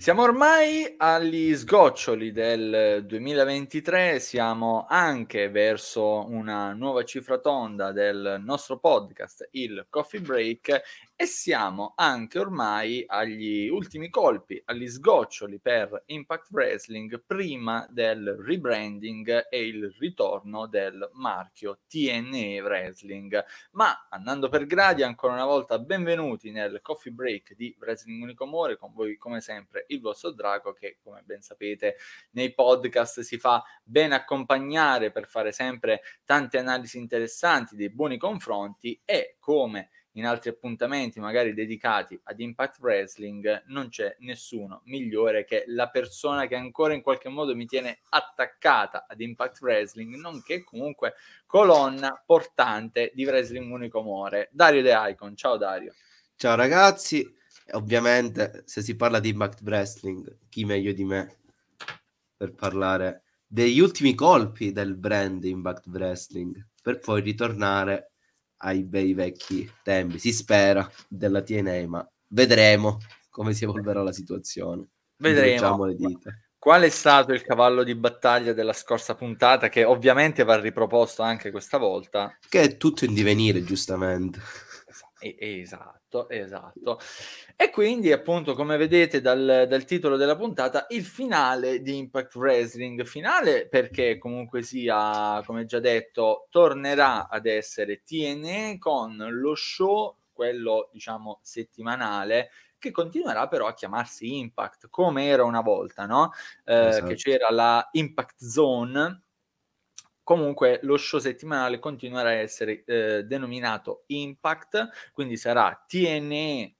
Siamo ormai agli sgoccioli del 2023, siamo anche verso una nuova cifra tonda del nostro podcast, il Coffee Break, e siamo anche ormai agli ultimi colpi, agli sgoccioli per Impact Wrestling prima del rebranding e il ritorno del marchio TNE Wrestling. Ma andando per gradi, ancora una volta benvenuti nel Coffee Break di Wrestling Unico Amore, con voi come sempre il vostro Draco che come ben sapete nei podcast si fa ben accompagnare per fare sempre tante analisi interessanti, dei buoni confronti e come in altri appuntamenti magari dedicati ad Impact Wrestling non c'è nessuno migliore che la persona che ancora in qualche modo mi tiene attaccata ad Impact Wrestling, nonché comunque colonna portante di Wrestling Unico Amore, Dario De Icon. Ciao Dario. Ciao ragazzi, ovviamente se si parla di Impact Wrestling, chi meglio di me per parlare degli ultimi colpi del brand Impact Wrestling per poi ritornare ai bei vecchi tempi. Si spera della TNA, ma vedremo come si evolverà la situazione. Vedremo. Qual è stato il cavallo di battaglia della scorsa puntata che ovviamente va riproposto anche questa volta? Che è tutto in divenire, giustamente. Esatto, esatto. E quindi, appunto, come vedete dal, dal, titolo della puntata, il finale di Impact Wrestling. Finale perché comunque sia, come già detto, tornerà ad essere TNE con lo show, quello diciamo settimanale, che continuerà però a chiamarsi Impact, come era una volta, no? Eh, esatto. Che c'era la Impact Zone Comunque lo show settimanale continuerà a essere eh, denominato Impact, quindi sarà TNE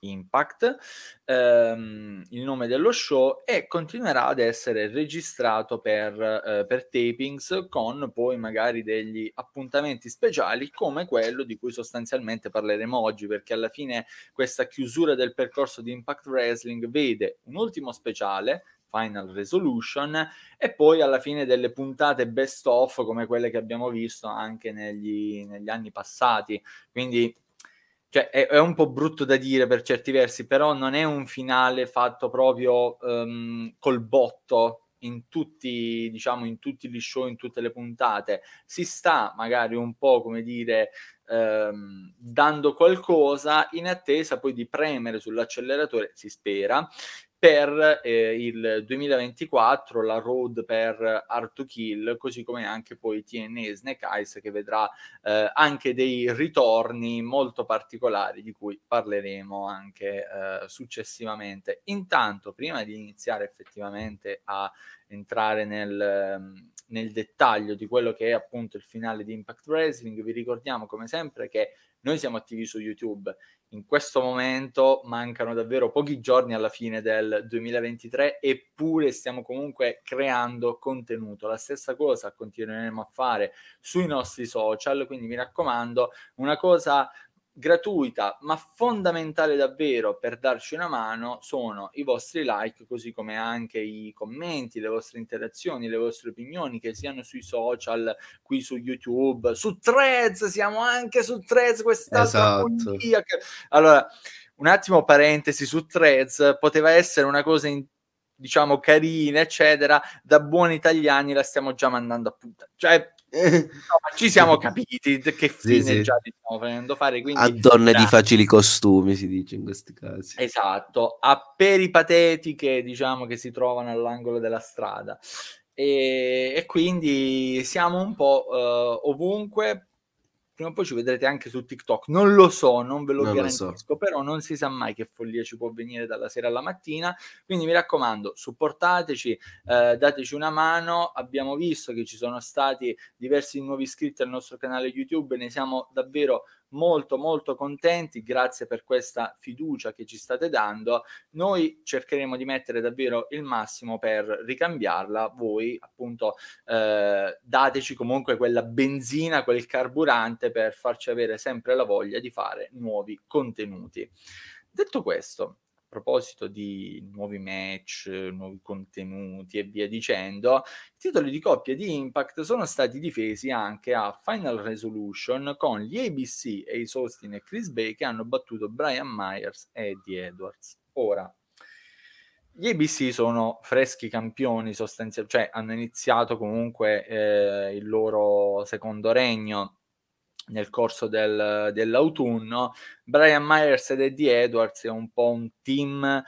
Impact, ehm, il nome dello show, e continuerà ad essere registrato per, eh, per tapings con poi magari degli appuntamenti speciali come quello di cui sostanzialmente parleremo oggi, perché alla fine questa chiusura del percorso di Impact Wrestling vede un ultimo speciale Final Resolution e poi alla fine delle puntate best of come quelle che abbiamo visto anche negli, negli anni passati. Quindi cioè, è, è, un po' brutto da dire per certi versi, però non è un finale fatto proprio um, col botto in tutti, diciamo, in tutti gli show, in tutte le puntate. Si sta magari un po', come dire, ehm, dando qualcosa in attesa poi di premere sull'acceleratore, si spera, per eh, il 2024 la road per Art to Kill, così come anche poi TNA Snake Eyes che vedrà eh, anche dei ritorni molto particolari di cui parleremo anche eh, successivamente. Intanto, prima di iniziare effettivamente a entrare nel, nel dettaglio di quello che è appunto il finale di Impact Wrestling, vi ricordiamo come sempre che noi siamo attivi su YouTube in questo momento mancano davvero pochi giorni alla fine del 2023 eppure stiamo comunque creando contenuto. La stessa cosa continueremo a fare sui nostri social, quindi mi raccomando, una cosa gratuita ma fondamentale davvero per darci una mano sono i vostri like così come anche i commenti, le vostre interazioni, le vostre opinioni che siano sui social, qui su YouTube, su Threads, siamo anche su Threads quest'altra esatto. che... Allora, un attimo parentesi su Threads, poteva essere una cosa in diciamo carina, eccetera, da buoni italiani la stiamo già mandando a puntare. Cioè, no, ci siamo capiti che fine sì, sì. già ti stiamo facendo fare. Quindi, a donne da... di facili costumi, si dice in questi casi. Esatto, a peripatetiche, diciamo, che si trovano all'angolo della strada. E, e quindi siamo un po' uh, ovunque, prima o poi ci vedrete anche su TikTok. Non lo so, non ve lo non garantisco, lo so. però non si sa mai che follia ci può venire dalla sera alla mattina. Quindi mi raccomando, supportateci, eh, dateci una mano. Abbiamo visto che ci sono stati diversi nuovi iscritti al nostro canale YouTube, ne siamo davvero molto molto contenti, grazie per questa fiducia che ci state dando. Noi cercheremo di mettere davvero il massimo per ricambiarla. Voi appunto eh, dateci comunque quella benzina, quel carburante per farci avere sempre la voglia di fare nuovi contenuti. Detto questo, proposito di nuovi match, nuovi contenuti e via dicendo, i titoli di coppia di Impact sono stati difesi anche a Final Resolution con gli ABC, Ace Austin e Chris Bay che hanno battuto Brian Myers e Eddie Edwards. Ora, gli ABC sono freschi campioni sostanzialmente, cioè hanno iniziato comunque eh, il loro secondo regno nel corso del, dell'autunno. Brian Myers ed Eddie Edwards è un po' un team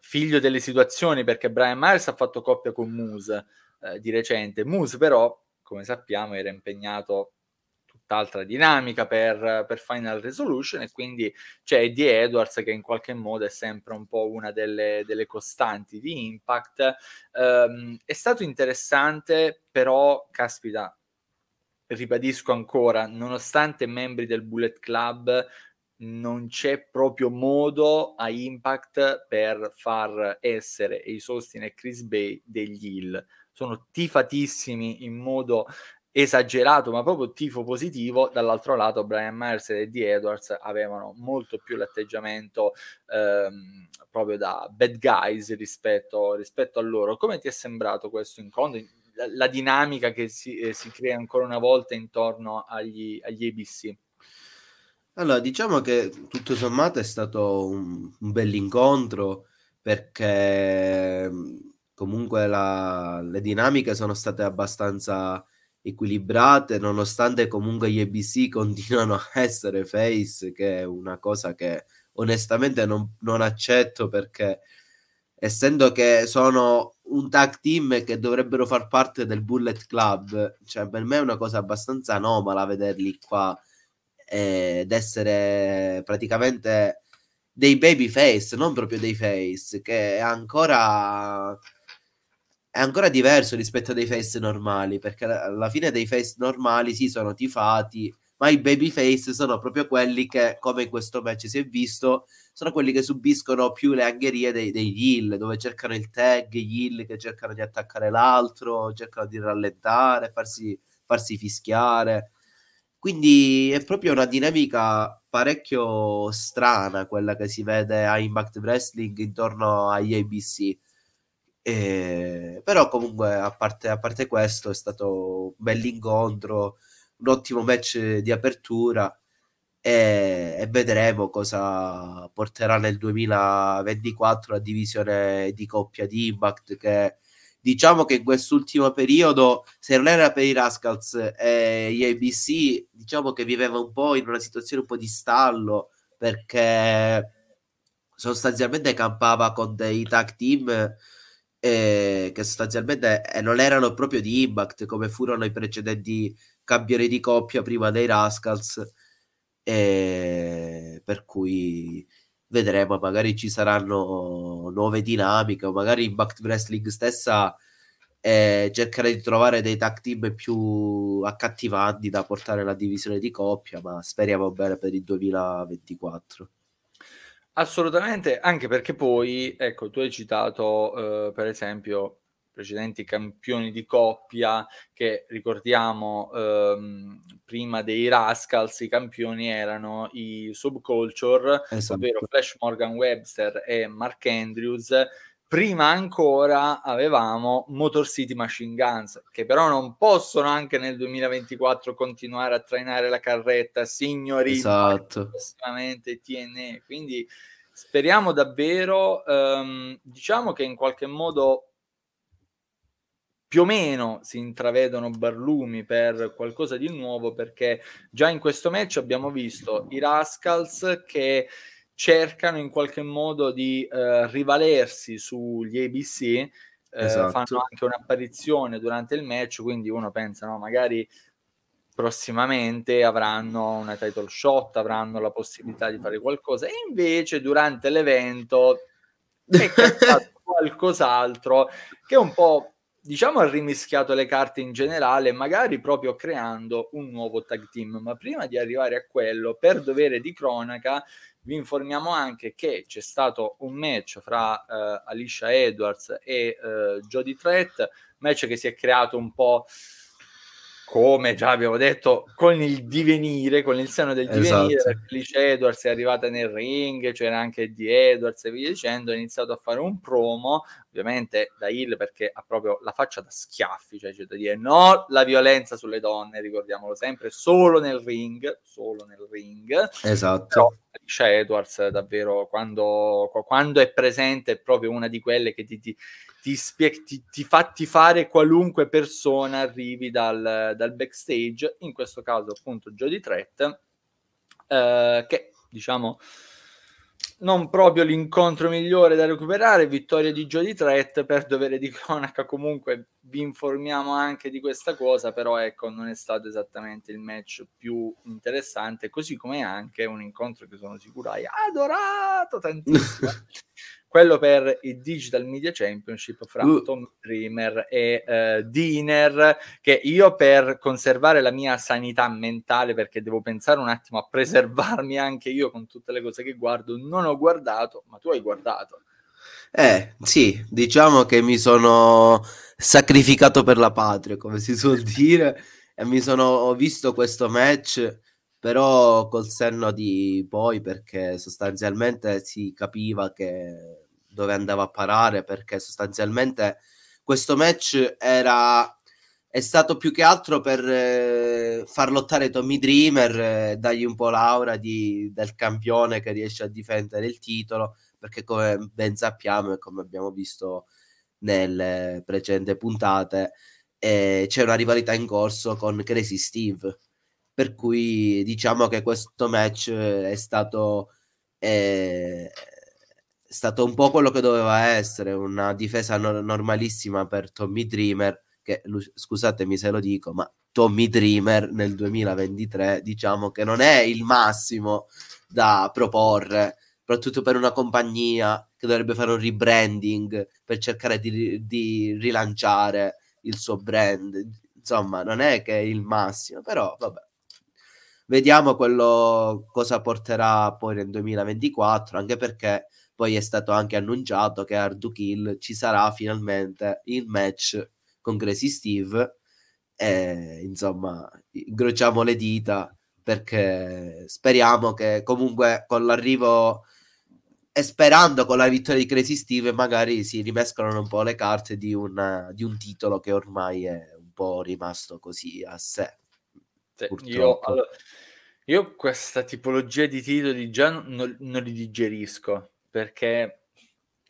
figlio delle situazioni perché Brian Myers ha fatto coppia con Moose eh, di recente. Moose però, come sappiamo, era impegnato tutt'altra dinamica per, per, Final Resolution e quindi c'è Eddie Edwards che in qualche modo è sempre un po' una delle, delle costanti di Impact. Um, è stato interessante, però, caspita, ribadisco ancora, nonostante membri del Bullet Club non c'è proprio modo a Impact per far essere Ace Austin e Chris Bay degli Hill. Sono tifatissimi in modo esagerato, ma proprio tifo positivo. Dall'altro lato, Brian Myers e Eddie Edwards avevano molto più l'atteggiamento ehm, proprio da bad guys rispetto, rispetto, a loro. Come ti è sembrato questo incontro? La, la dinamica che si, eh, si, crea ancora una volta intorno agli, agli ABC? Allora, diciamo che tutto sommato è stato un, un bell'incontro perché comunque la, le dinamiche sono state abbastanza equilibrate, nonostante comunque gli ABC continuano a essere face, che è una cosa che onestamente non, non accetto perché essendo che sono un tag team che dovrebbero far parte del Bullet Club, cioè per me è una cosa abbastanza anomala vederli qua eh, ed essere praticamente dei baby face, non proprio dei face, che è ancora è ancora diverso rispetto a dei face normali, perché alla fine dei face normali sì sono tifati, ma i baby face sono proprio quelli che, come in questo match si è visto, sono quelli che subiscono più le angherie dei, degli heal, dove cercano il tag, gli heal che cercano di attaccare l'altro, cercano di rallentare, farsi, farsi fischiare. Quindi è proprio una dinamica parecchio strana quella che si vede a Impact Wrestling intorno agli ABC e, però comunque a parte, a parte questo è stato un bell'incontro, un ottimo match di apertura e, e, vedremo cosa porterà nel 2024 la divisione di coppia di Impact che diciamo che in quest'ultimo periodo se non era per i Rascals e gli ABC diciamo che viveva un po' in una situazione un po' di stallo perché sostanzialmente campava con dei tag team eh, che sostanzialmente eh, non erano proprio di Impact come furono i precedenti campioni di coppia prima dei Rascals eh, per cui vedremo magari ci saranno nuove dinamiche o magari Impact Wrestling stessa eh, cercherà di trovare dei tag team più accattivanti da portare alla divisione di coppia ma speriamo bene per il 2024 Assolutamente, anche perché poi, ecco, tu hai citato, eh, per esempio, precedenti campioni di coppia che ricordiamo ehm, prima dei Rascals, i campioni erano i Subculture, esatto. ovvero Flash Morgan Webster e Mark Andrews. Prima ancora avevamo Motor City Machine Guns, che però non possono anche nel 2024 continuare a trainare la carretta, signori, esatto. TNE. Quindi speriamo davvero, ehm, diciamo che in qualche modo più o meno si intravedono barlumi per qualcosa di nuovo perché già in questo match abbiamo visto i Rascals che cercano in qualche modo di eh, rivalersi sugli ABC, eh, esatto. fanno anche un'apparizione durante il match, quindi uno pensa, no, magari prossimamente avranno una title shot, avranno la possibilità di fare qualcosa, e invece durante l'evento è qualcos'altro che un po' diciamo ha rimischiato le carte in generale, magari proprio creando un nuovo tag team. Ma prima di arrivare a quello, per dovere di cronaca, vi informiamo anche che c'è stato un match fra uh, Alicia Edwards e uh, Jody Trett, match che si è creato un po' come già abbiamo detto, con il divenire, con il seno del divenire, esatto. Alicia Edwards è arrivata nel ring, c'era anche Eddie Edwards e via dicendo, ha iniziato a fare un promo, ovviamente da Hill perché ha proprio la faccia da schiaffi, cioè c'è da dire no la violenza sulle donne, ricordiamolo sempre, solo nel ring, solo nel ring. Esatto. Però Alicia Edwards davvero quando, quando, è presente è proprio una di quelle che ti, ti, ti, spie- ti, ti fa fare qualunque persona arrivi dal, dal, backstage, in questo caso appunto Jody Trett, eh, che diciamo non proprio l'incontro migliore da recuperare, vittoria di Jody Trett per dovere di cronaca comunque vi informiamo anche di questa cosa, però ecco non è stato esattamente il match più interessante, così come anche un incontro che sono sicuro hai adorato tantissimo. quello per il Digital Media Championship fra uh. Tom Dreamer e uh, Diner, che io per conservare la mia sanità mentale, perché devo pensare un attimo a preservarmi anche io con tutte le cose che guardo, non ho guardato, ma tu hai guardato. Eh, sì, diciamo che mi sono sacrificato per la patria, come si suol dire, e mi sono ho visto questo match però col senno di poi perché sostanzialmente si capiva che dove andava a parare perché sostanzialmente questo match era è stato più che altro per eh, far lottare Tommy Dreamer, eh, dargli un po' l'aura di, del campione che riesce a difendere il titolo, perché come ben sappiamo e come abbiamo visto nelle precedenti puntate, eh, c'è una rivalità in corso con Crazy Steve, per cui diciamo che questo match è stato eh, stato un po' quello che doveva essere, una difesa no- normalissima per Tommy Dreamer, che scusatemi se lo dico, ma Tommy Dreamer nel 2023 diciamo che non è il massimo da proporre, soprattutto per una compagnia che dovrebbe fare un rebranding per cercare di, di rilanciare il suo brand. Insomma, non è che è il massimo, però vabbè. Vediamo quello cosa porterà poi nel 2024, anche perché poi è stato anche annunciato che a Hard Kill ci sarà finalmente il match con Crazy Steve. E insomma, incrociamo le dita perché speriamo che comunque con l'arrivo e sperando con la vittoria di Crazy Steve magari si rimescolano un po' le carte di, una, di un titolo che ormai è un po' rimasto così a sé. Sì, io, allora, io, questa tipologia di titoli già non, non li digerisco perché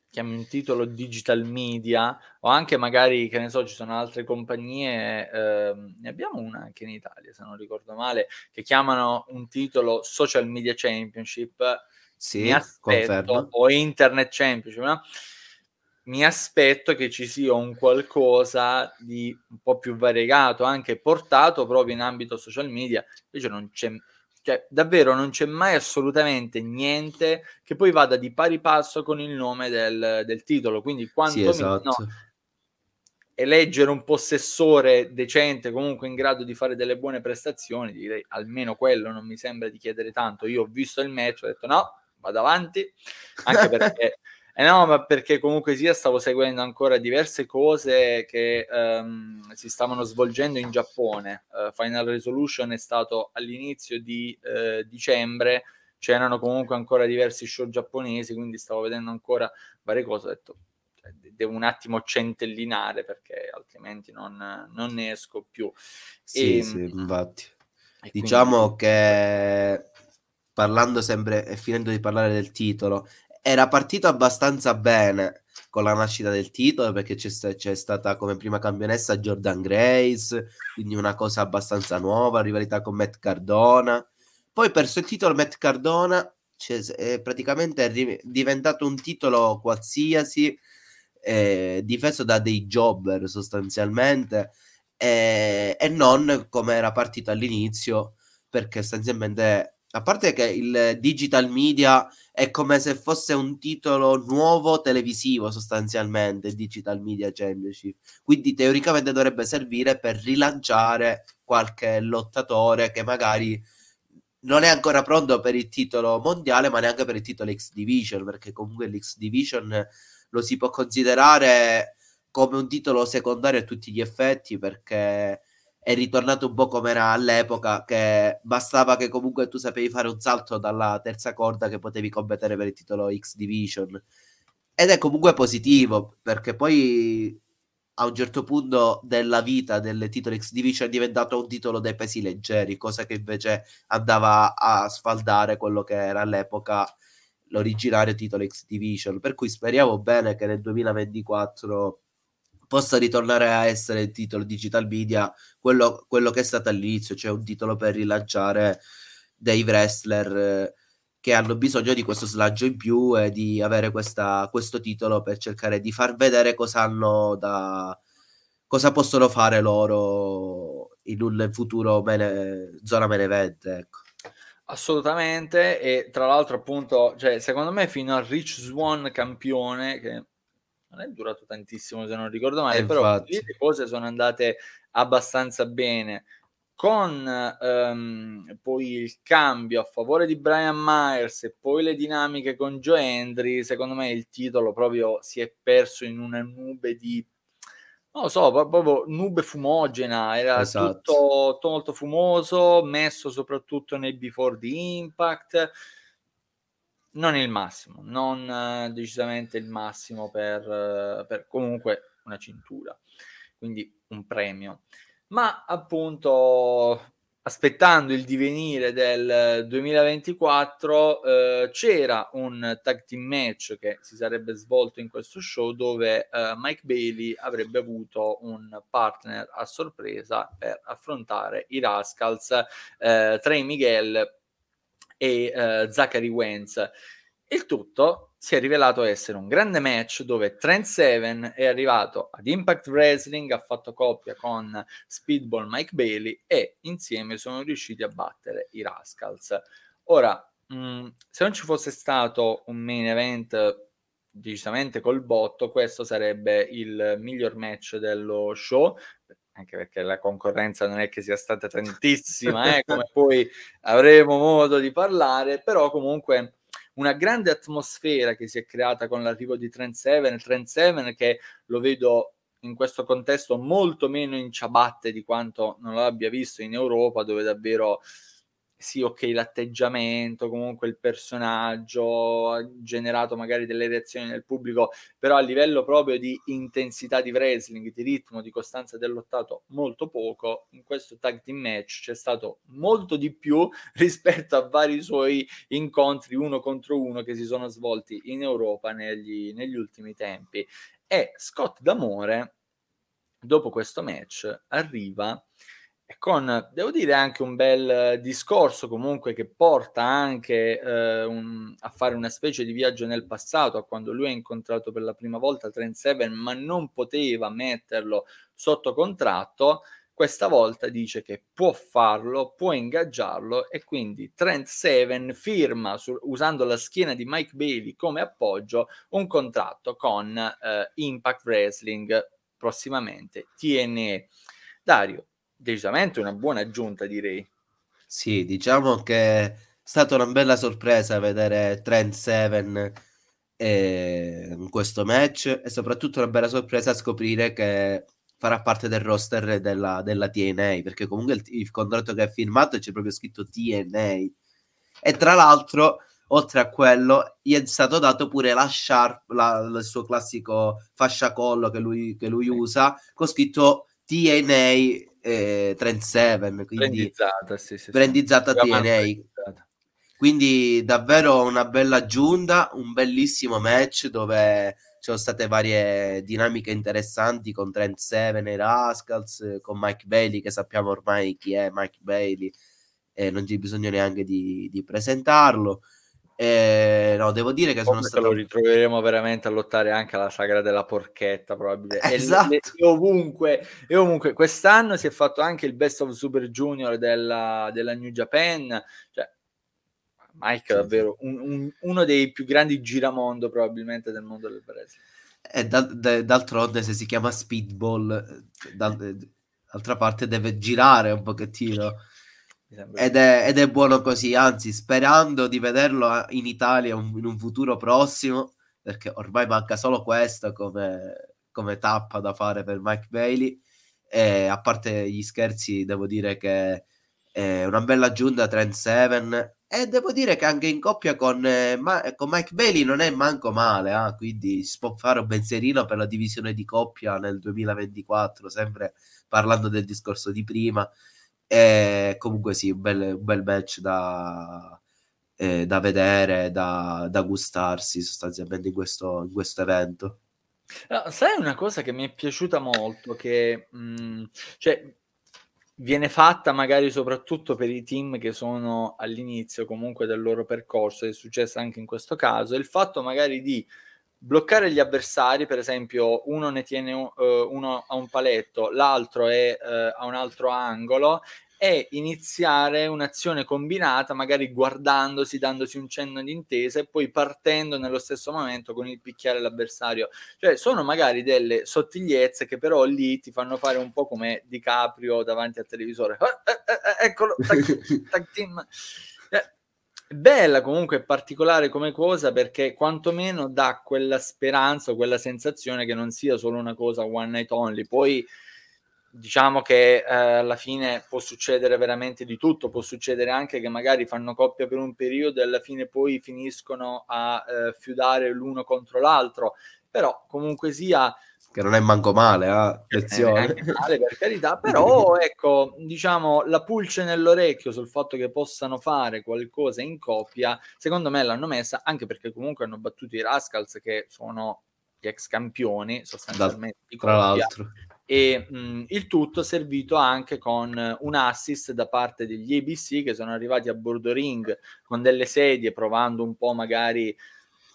chiami un titolo digital media o anche magari che ne so ci sono altre compagnie eh, ne abbiamo una anche in Italia se non ricordo male che chiamano un titolo social media championship. Sì, mi aspetto, o internet championship no? mi aspetto che ci sia un qualcosa di un po' più variegato anche portato proprio in ambito social media. Invece non c'è cioè, davvero non c'è mai assolutamente niente che poi vada di pari passo con il nome del, del titolo. Quindi, quanto sì, esatto. no, eleggere un possessore decente, comunque in grado di fare delle buone prestazioni, direi almeno quello non mi sembra di chiedere tanto. Io ho visto il match, ho detto no, vado avanti, anche perché Eh no, ma perché comunque sia stavo seguendo ancora diverse cose che um, si stavano svolgendo in Giappone. Uh, Final Resolution è stato all'inizio di uh, dicembre, c'erano comunque ancora diversi show giapponesi, quindi stavo vedendo ancora varie cose. Ho detto, cioè, devo un attimo centellinare perché altrimenti non, non ne esco più. Sì, e, sì, infatti. Diciamo quindi... che parlando sempre e finendo di parlare del titolo, era partito abbastanza bene con la nascita del titolo perché c'è, c'è, stata come prima campionessa Jordan Grace, quindi una cosa abbastanza nuova, rivalità con Matt Cardona. Poi perso il titolo Matt Cardona, è praticamente è diventato un titolo qualsiasi, eh, difeso da dei jobber sostanzialmente, eh, e non come era partito all'inizio, perché sostanzialmente a parte che il digital media è come se fosse un titolo nuovo televisivo sostanzialmente, Digital Media Championship. Quindi teoricamente dovrebbe servire per rilanciare qualche lottatore che magari non è ancora pronto per il titolo mondiale, ma neanche per il titolo X Division, perché comunque l'X Division lo si può considerare come un titolo secondario a tutti gli effetti, perché è ritornato un po' come era all'epoca, che bastava che comunque tu sapevi fare un salto dalla terza corda che potevi competere per il titolo X Division. ed è comunque positivo perché poi a un certo punto della vita del titolo X Division è diventato un titolo dei pesi leggeri, cosa che invece andava a sfaldare quello che era all'epoca l'originario titolo X Division. Per cui speriamo bene che nel 2024 possa ritornare a essere il titolo digital media quello, quello che è stato all'inizio, cioè un titolo per rilanciare dei wrestler eh, che hanno bisogno di questo slaggio in più e di avere questa, questo titolo per cercare di far vedere cosa hanno da cosa possono fare loro in un futuro mene, zona menevente ecco. assolutamente e tra l'altro appunto cioè, secondo me fino a Rich Swan campione che non è durato tantissimo se non ricordo male, eh, però le cose sono andate abbastanza bene. Con um, poi il cambio a favore di Brian Myers e poi le dinamiche con Joe Hendry, secondo me il titolo proprio si è perso in una nube di non lo so, proprio nube fumogena, era esatto. tutto, tutto molto fumoso, messo soprattutto nei before the impact non il massimo, non eh, decisamente il massimo per, eh, per, comunque una cintura, quindi un premio. Ma appunto aspettando il divenire del 2024 eh, c'era un tag team match che si sarebbe svolto in questo show dove eh, Mike Bailey avrebbe avuto un partner a sorpresa per affrontare i Rascals eh, Trey Miguel e uh, Zachary Wentz. Il tutto si è rivelato essere un grande match dove Trent Seven è arrivato ad Impact Wrestling, ha fatto coppia con Speedball Mike Bailey e insieme sono riusciti a battere i Rascals. Ora, mh, mm, se non ci fosse stato un main event decisamente col botto, questo sarebbe il miglior match dello show anche perché la concorrenza non è che sia stata tantissima, eh, come poi avremo modo di parlare, però comunque una grande atmosfera che si è creata con l'arrivo di Trent Seven, Trent Seven che lo vedo in questo contesto molto meno in ciabatte di quanto non l'abbia visto in Europa, dove davvero sì, ok, l'atteggiamento, comunque il personaggio ha generato magari delle reazioni nel pubblico, però a livello proprio di intensità di wrestling, di ritmo, di costanza del lottato, molto poco. In questo tag team match c'è stato molto di più rispetto a vari suoi incontri uno contro uno che si sono svolti in Europa negli, negli ultimi tempi. E Scott D'Amore, dopo questo match, arriva con, devo dire, anche un bel discorso comunque che porta anche eh, un, a fare una specie di viaggio nel passato, a quando lui ha incontrato per la prima volta Trent Seven, ma non poteva metterlo sotto contratto. Questa volta dice che può farlo, può ingaggiarlo e quindi Trent Seven firma su, usando la schiena di Mike Bailey come appoggio un contratto con eh, Impact Wrestling prossimamente TNE. Dario, decisamente una buona aggiunta, direi. Sì, diciamo che è stata una bella sorpresa vedere Trent Seven eh, in questo match e soprattutto una bella sorpresa scoprire che farà parte del roster della, della TNA perché comunque il, il, contratto che ha firmato c'è proprio scritto TNA e tra l'altro oltre a quello gli è stato dato pure la sharp la, il suo classico fascia collo che lui, che lui usa con scritto TNA eh, Trend 7, quindi brandizzata, sì, sì, brandizzata sì. TNA. Quindi davvero una bella aggiunta, un bellissimo match dove ci sono state varie dinamiche interessanti con Trent Seven e Rascals, con Mike Bailey che sappiamo ormai chi è Mike Bailey e non c'è bisogno neanche di, di presentarlo. Eh, no, devo dire che sono stato. Lo ritroveremo veramente a lottare anche alla sagra della porchetta, probabilmente. Esatto. E, e, ovunque, e ovunque. Quest'anno si è fatto anche il Best of Super Junior della, della New Japan. Cioè, Mike è davvero un, un, uno dei più grandi giramondo, probabilmente, del mondo del wrestling. E da, da, d'altronde, se si chiama Speedball, da, d'altra parte deve girare un pochettino. Ed è, ed è, buono così, anzi, sperando di vederlo in Italia un, in un futuro prossimo, perché ormai manca solo questo come, come tappa da fare per Mike Bailey. E a parte gli scherzi, devo dire che è una bella aggiunta Trend 7 E devo dire che anche in coppia con, eh, Ma- con Mike Bailey non è manco male, eh? quindi si può fare un pensierino per la divisione di coppia nel 2024, sempre parlando del discorso di prima. E comunque sì, un bel, un bel match da, eh, da vedere, da, da, gustarsi sostanzialmente in questo, in questo evento. No, sai una cosa che mi è piaciuta molto, che mh, mm, cioè, viene fatta magari soprattutto per i team che sono all'inizio comunque del loro percorso, è successo anche in questo caso, il fatto magari di bloccare gli avversari, per esempio uno ne tiene uh, uno a un paletto, l'altro è uh, a un altro angolo è iniziare un'azione combinata, magari guardandosi, dandosi un cenno d'intesa e poi partendo nello stesso momento con il picchiare l'avversario. Cioè, sono magari delle sottigliezze che però lì ti fanno fare un po' come DiCaprio davanti al televisore. Eh, eh, eh, eccolo, team. Eh, bella comunque particolare come cosa perché quantomeno dà quella speranza, quella sensazione che non sia solo una cosa one night only. Poi diciamo che eh, alla fine può succedere veramente di tutto, può succedere anche che magari fanno coppia per un periodo e alla fine poi finiscono a eh, fiudare l'uno contro l'altro, però comunque sia che non è manco male, eh? lezione. male per carità, però ecco, diciamo, la pulce nell'orecchio sul fatto che possano fare qualcosa in coppia, secondo me l'hanno messa anche perché comunque hanno battuto i Rascals che sono gli ex campioni sostanzialmente da, tra l'altro e mh, il tutto servito anche con un assist da parte degli ABC che sono arrivati a bordo ring con delle sedie provando un po' magari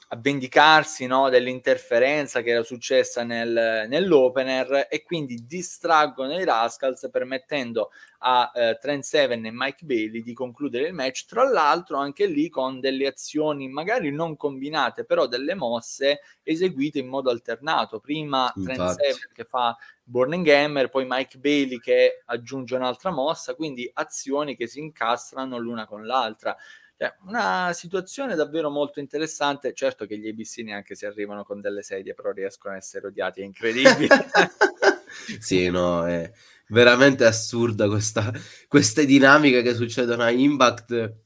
a vendicarsi no, dell'interferenza che era successa nel, nell'opener e quindi distraggono i Rascals permettendo a eh, Trent Seven e Mike Bailey di concludere il match tra l'altro anche lì con delle azioni magari non combinate però delle mosse eseguite in modo alternato prima Infatti. Trent Seven che fa Burning Hammer poi Mike Bailey che aggiunge un'altra mossa quindi azioni che si incastrano l'una con l'altra cioè, una situazione davvero molto interessante. Certo che gli ABC neanche si arrivano con delle sedie, però riescono a essere odiati, è incredibile. sì, no, è veramente assurda questa, queste dinamiche che succedono a Impact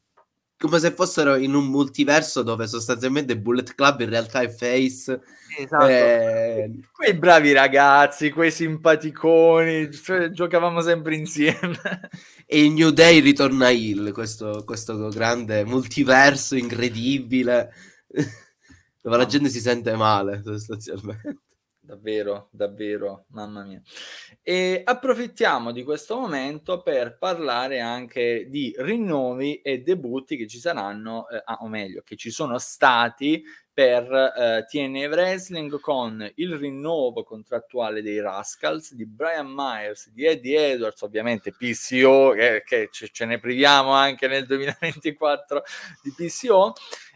come se fossero in un multiverso dove sostanzialmente Bullet Club in realtà è Face. Esatto. Eh... Quei bravi ragazzi, quei simpaticoni, cioè, giocavamo sempre insieme. e il New Day ritorna Hill, questo, questo grande multiverso incredibile, dove la gente si sente male sostanzialmente. Davvero, davvero, mamma mia. E approfittiamo di questo momento per parlare anche di rinnovi e debutti che ci saranno, eh, ah, o meglio, che ci sono stati per eh, TNA Wrestling con il rinnovo contrattuale dei Rascals, di Brian Myers, di Eddie Edwards, ovviamente PCO, che, che ce, ce ne priviamo anche nel 2024 di PCO,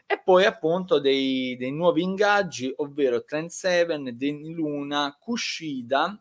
e poi appunto dei, dei nuovi ingaggi, ovvero Trend 7, Danny Luna, Kushida,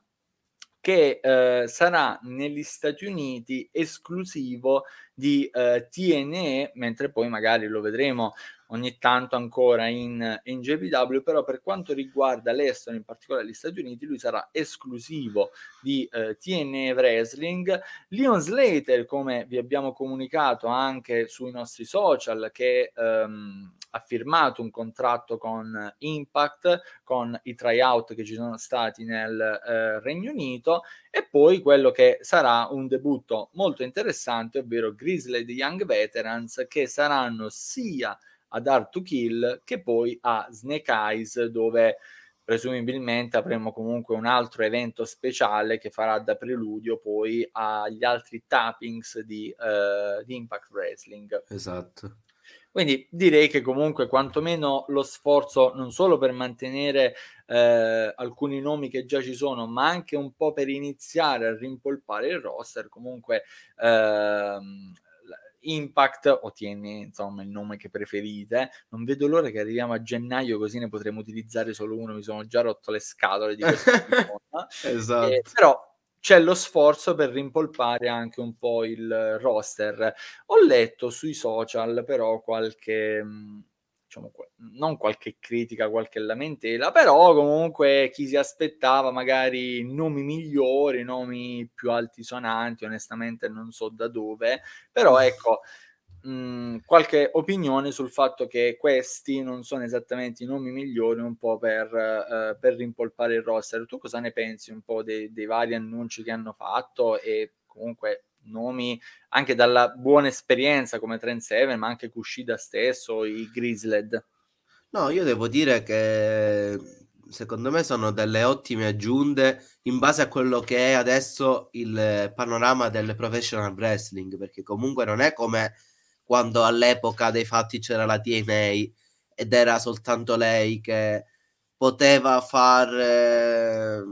che eh, sarà negli Stati Uniti esclusivo di eh, TNE, mentre poi magari lo vedremo ogni tanto ancora in, in JPW, però per quanto riguarda l'estero, in particolare gli Stati Uniti, lui sarà esclusivo di eh, TNA Wrestling. Leon Slater, come vi abbiamo comunicato anche sui nostri social, che ehm, ha firmato un contratto con Impact, con i tryout che ci sono stati nel eh, Regno Unito, e poi quello che sarà un debutto molto interessante, ovvero Grizzly Young Veterans, che saranno sia ad Art to Kill che poi a Snake Eyes dove presumibilmente avremo comunque un altro evento speciale che farà da preludio poi agli altri tappings di, uh, di Impact Wrestling. Esatto. Quindi direi che comunque quantomeno lo sforzo non solo per mantenere eh, alcuni nomi che già ci sono, ma anche un po' per iniziare a rimpolpare il roster, comunque ehm, Impact o TNA, insomma il nome che preferite. Non vedo l'ora che arriviamo a gennaio così ne potremo utilizzare solo uno, mi sono già rotto le scatole di questo esatto. Eh, però c'è lo sforzo per rimpolpare anche un po' il roster. Ho letto sui social però qualche diciamo, non qualche critica, qualche lamentela, però comunque chi si aspettava magari nomi migliori, nomi più altisonanti, onestamente non so da dove, però ecco, mh, qualche opinione sul fatto che questi non sono esattamente i nomi migliori un po' per, uh, per rimpolpare il roster. Tu cosa ne pensi un po' dei, dei vari annunci che hanno fatto e comunque nomi anche dalla buona esperienza come Trent Seven, ma anche Kushida stesso, i Grizzled? No, io devo dire che secondo me sono delle ottime aggiunte in base a quello che è adesso il panorama del professional wrestling, perché comunque non è come quando all'epoca dei fatti c'era la TNA ed era soltanto lei che poteva far eh,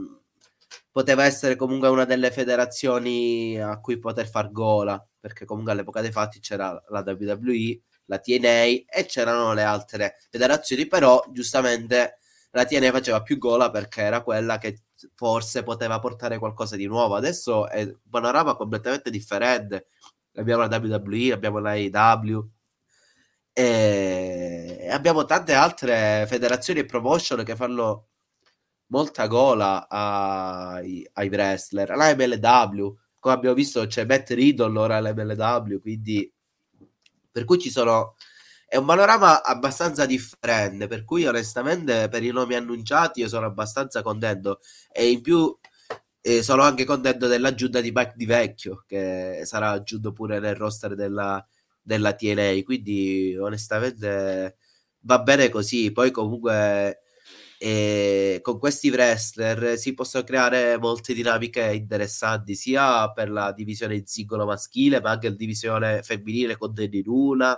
poteva essere comunque una delle federazioni a cui poter far gola perché comunque all'epoca dei fatti c'era la WWE la TNA e c'erano le altre federazioni però giustamente la TNA faceva più gola perché era quella che forse poteva portare qualcosa di nuovo. Adesso è un panorama completamente differente. Abbiamo la WWE, abbiamo la AEW e abbiamo tante altre federazioni e promotion che fanno molta gola ai, ai wrestler. La MLW, come abbiamo visto, c'è Matt Riddle ora alla MLW, quindi per cui ci sono è un panorama abbastanza differente, per cui onestamente per i nomi annunciati io sono abbastanza contento e in più e sono anche contento dell'aggiunta di Mike Di Vecchio, che sarà aggiunto pure nel roster della, della TNA. Quindi, onestamente, va bene così. Poi, comunque, eh, con questi wrestler si possono creare molte dinamiche interessanti, sia per la divisione in singolo maschile, ma anche la divisione femminile con Danny Luna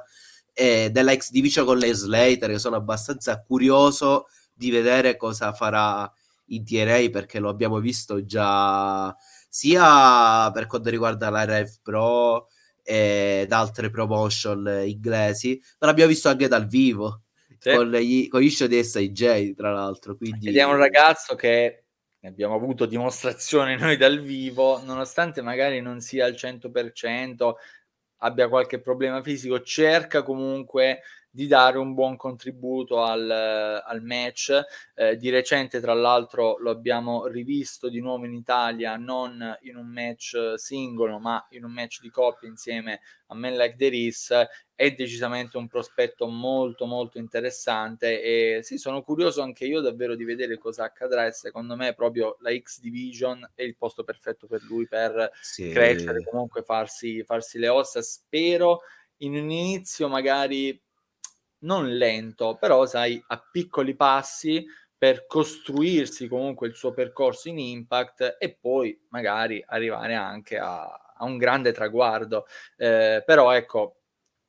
e della X Division con le Slater, che sono abbastanza curioso di vedere cosa farà in TNA perché lo abbiamo visto già sia per quanto riguarda la Rev Pro ed altre promotion inglesi, ma l'abbiamo visto anche dal vivo sì. con, gli, con gli show di SIJ tra l'altro. Quindi... Ed è un ragazzo che abbiamo avuto dimostrazione noi dal vivo, nonostante magari non sia al 100%, abbia qualche problema fisico, cerca comunque di dare un buon contributo al, al match. Eh, di recente, tra l'altro, lo abbiamo rivisto di nuovo in Italia, non in un match singolo, ma in un match di coppia insieme a Men Like The Riz. È decisamente un prospetto molto molto interessante e sì, sono curioso anche io davvero di vedere cosa accadrà e secondo me proprio la X Division è il posto perfetto per lui per sì. crescere, comunque farsi, farsi le ossa. Spero in un inizio magari non lento, però sai, a piccoli passi per costruirsi comunque il suo percorso in impact e poi magari arrivare anche a, a un grande traguardo. Eh, però ecco,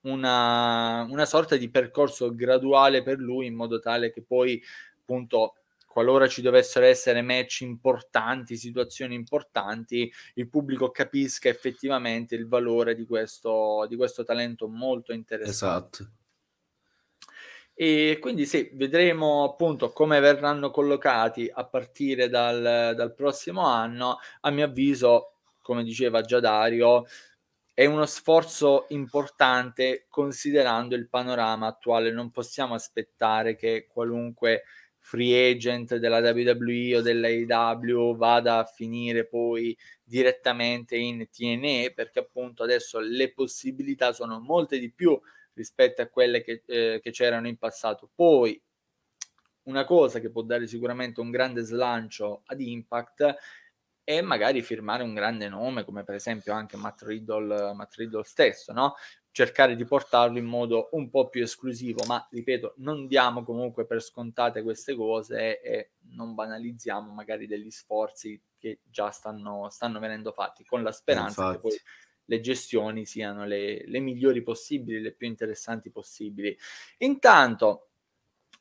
una, una sorta di percorso graduale per lui in modo tale che poi appunto qualora ci dovessero essere match importanti, situazioni importanti, il pubblico capisca effettivamente il valore di questo, di questo talento molto interessante. Esatto. E quindi sì, vedremo appunto come verranno collocati a partire dal, dal prossimo anno. A mio avviso, come diceva già Dario, è uno sforzo importante considerando il panorama attuale. Non possiamo aspettare che qualunque free agent della WWE o dell'AEW vada a finire poi direttamente in TNE perché appunto adesso le possibilità sono molte di più rispetto a quelle che, eh, che c'erano in passato. Poi una cosa che può dare sicuramente un grande slancio ad Impact è magari firmare un grande nome, come per esempio anche Matt Riddle, Matt Riddle stesso, no? cercare di portarlo in modo un po' più esclusivo, ma ripeto, non diamo comunque per scontate queste cose e non banalizziamo magari degli sforzi che già stanno, stanno venendo fatti, con la speranza Infatti. che poi le gestioni siano le, le migliori possibili, le più interessanti possibili. Intanto,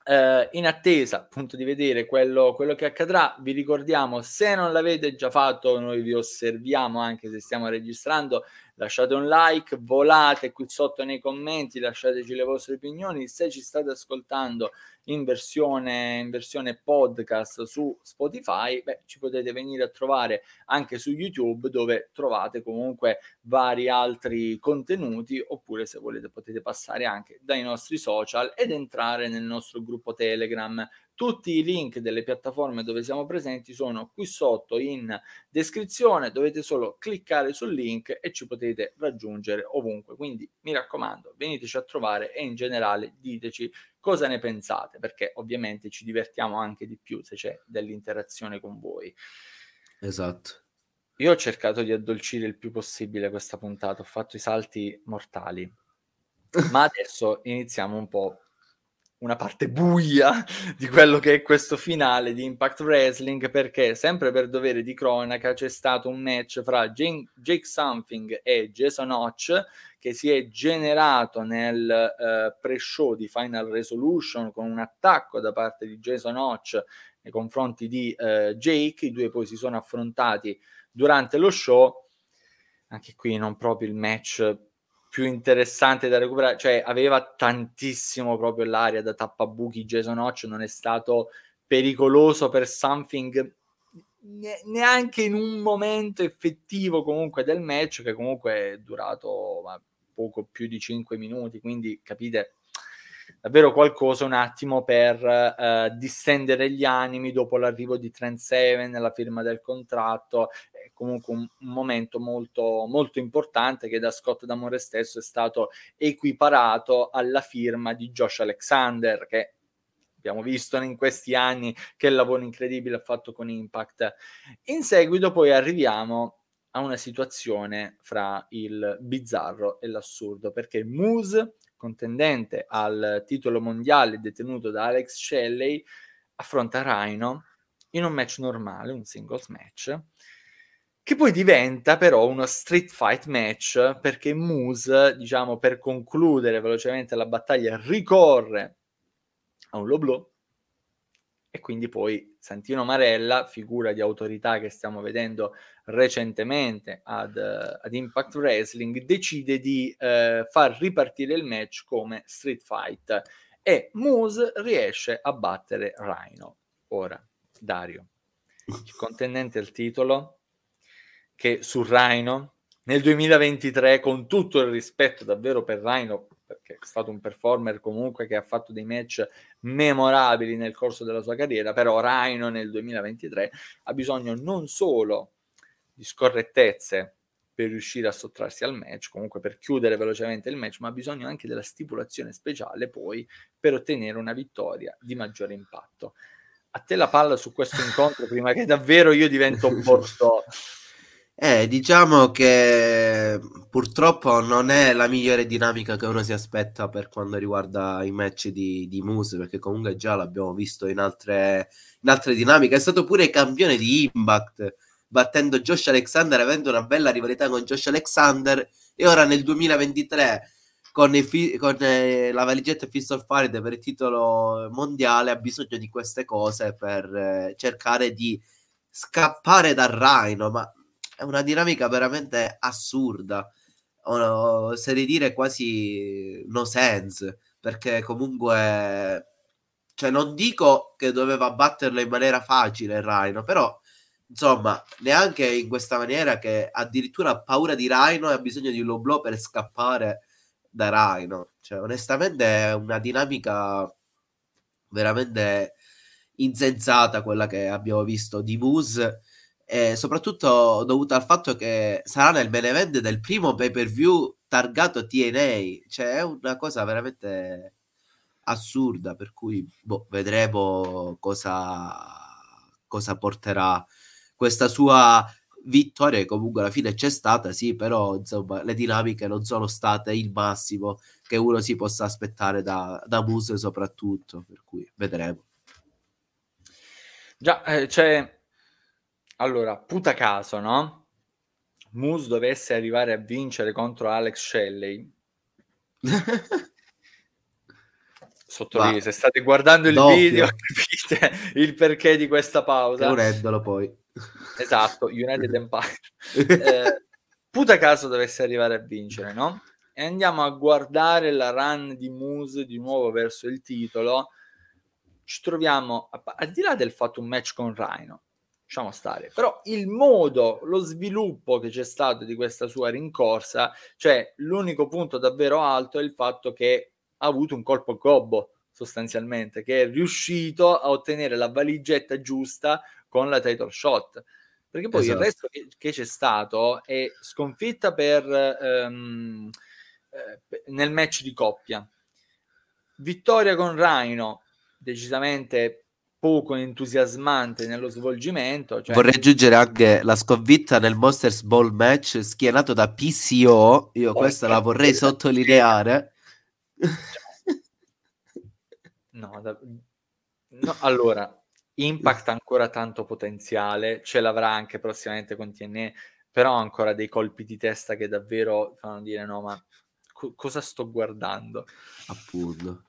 eh, in attesa appunto di vedere quello, quello, che accadrà, vi ricordiamo se non l'avete già fatto, noi vi osserviamo anche se stiamo registrando lasciate un like, volate qui sotto nei commenti, lasciateci le vostre opinioni. Se ci state ascoltando in versione, in versione podcast su Spotify, beh, ci potete venire a trovare anche su YouTube dove trovate comunque vari altri contenuti oppure se volete potete passare anche dai nostri social ed entrare nel nostro gruppo Telegram Tutti i link delle piattaforme dove siamo presenti sono qui sotto in descrizione, dovete solo cliccare sul link e ci potete raggiungere ovunque. Quindi mi raccomando, veniteci a trovare e in generale diteci cosa ne pensate, perché ovviamente ci divertiamo anche di più se c'è dell'interazione con voi. Esatto. Io ho cercato di addolcire il più possibile questa puntata, ho fatto i salti mortali. Ma adesso iniziamo un po' una parte buia di quello che è questo finale di Impact Wrestling perché sempre per dovere di cronaca c'è stato un match fra Jake Something e Jason Hodge che si è generato nel uh, pre-show di Final Resolution con un attacco da parte di Jason Hodge nei confronti di uh, Jake, i due poi si sono affrontati durante lo show, anche qui non proprio il match più interessante da recuperare, cioè aveva tantissimo proprio l'aria da tappabuchi. Jason Hodge, non è stato pericoloso per something neanche in un momento effettivo comunque del match che comunque è durato poco più di 5 minuti, quindi capite davvero qualcosa un attimo per uh, distendere gli animi dopo l'arrivo di Trent Seven, la firma del contratto comunque un, un, momento molto, molto importante che da Scott D'Amore stesso è stato equiparato alla firma di Josh Alexander, che abbiamo visto in questi anni che lavoro incredibile ha fatto con Impact. In seguito poi arriviamo a una situazione fra il bizzarro e l'assurdo, perché Moose, contendente al titolo mondiale detenuto da Alex Shelley, affronta Rhino in un match normale, un singles match, che poi diventa però uno street fight match perché Moose, diciamo, per concludere velocemente la battaglia, ricorre a un low blow e quindi poi Santino Marella, figura di autorità che stiamo vedendo recentemente ad, ad Impact Wrestling, decide di eh, far ripartire il match come street fight e Moose riesce a battere Rhino. Ora, Dario, il contendente al titolo che su Rhino nel 2023, con tutto il rispetto davvero per Rhino, perché è stato un performer comunque che ha fatto dei match memorabili nel corso della sua carriera, però Rhino nel 2023 ha bisogno non solo di scorrettezze per riuscire a sottrarsi al match, comunque per chiudere velocemente il match, ma ha bisogno anche della stipulazione speciale poi per ottenere una vittoria di maggiore impatto. A te la palla su questo incontro prima che davvero io divento un porto eh, diciamo che purtroppo non è la migliore dinamica che uno si aspetta per quanto riguarda i match di, di Moose, perché comunque già l'abbiamo visto in altre, in altre dinamiche. È stato pure campione di Impact, battendo Josh Alexander, avendo una bella rivalità con Josh Alexander, e ora nel 2023 con, fi- con eh, la valigetta Fist of Fire per il titolo mondiale ha bisogno di queste cose per eh, cercare di scappare dal Rhino, ma è una dinamica veramente assurda, o, se di dire quasi no sense, perché comunque, cioè non dico che doveva batterlo in maniera facile Rhino, però insomma, neanche in questa maniera che addirittura ha paura di Rhino e ha bisogno di un low blow per scappare da Rhino. Cioè, onestamente è una dinamica veramente insensata quella che abbiamo visto di Moose e soprattutto dovuta al fatto che sarà nel main del primo pay per view targato TNA, cioè è una cosa veramente assurda. Per cui boh, vedremo cosa, cosa porterà questa sua vittoria. Che comunque alla fine c'è stata, sì, però insomma le dinamiche non sono state il massimo che uno si possa aspettare da, da Muse, soprattutto. Per cui vedremo. Già, eh, c'è allora, puta caso, no? Moose dovesse arrivare a vincere contro Alex Shelley. Sottolineo, se state guardando il doppio. video capite il perché di questa pausa. Unendolo poi. Esatto, United Empire. eh, puta caso dovesse arrivare a vincere, no? E andiamo a guardare la run di Moose di nuovo verso il titolo. Ci troviamo, al di là del fatto un match con Rhino, lasciamo stare. Però il modo, lo sviluppo che c'è stato di questa sua rincorsa, cioè l'unico punto davvero alto è il fatto che ha avuto un colpo gobbo sostanzialmente, che è riuscito a ottenere la valigetta giusta con la title shot. Perché poi esatto. il resto che, che, c'è stato è sconfitta per, um, eh, nel match di coppia, vittoria con Rhino, decisamente poco entusiasmante nello svolgimento. Cioè... Vorrei aggiungere anche la sconfitta nel Monsters Ball match schienato da PCO. Io oh, questa la vorrei sottolineare. No, da... no, allora, Impact ha ancora tanto potenziale, ce l'avrà anche prossimamente con TNE, però ancora dei colpi di testa che davvero fanno dire no, ma co- cosa sto guardando? Appunto.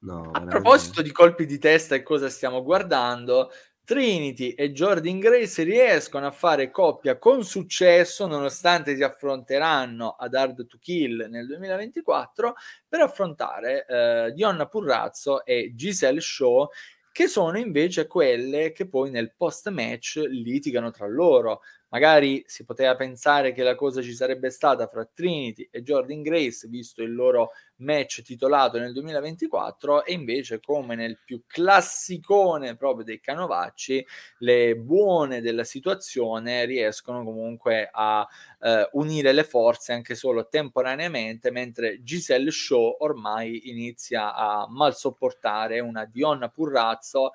No, a veramente... proposito di colpi di testa e cosa stiamo guardando, Trinity e Jordan Grace riescono a fare coppia con successo nonostante si affronteranno ad Hard to Kill nel 2024 per affrontare eh, Dionna Purrazzo e Giselle Shaw che sono invece quelle che poi nel post match litigano tra loro Magari si poteva pensare che la cosa ci sarebbe stata fra Trinity e Jordan Grace, visto il loro match titolato nel 2024, e invece, come nel più classicone proprio dei canovacci, le buone della situazione riescono comunque a eh, unire le forze anche solo temporaneamente, mentre Giselle Shaw ormai inizia a mal sopportare una Dionna Purrazzo.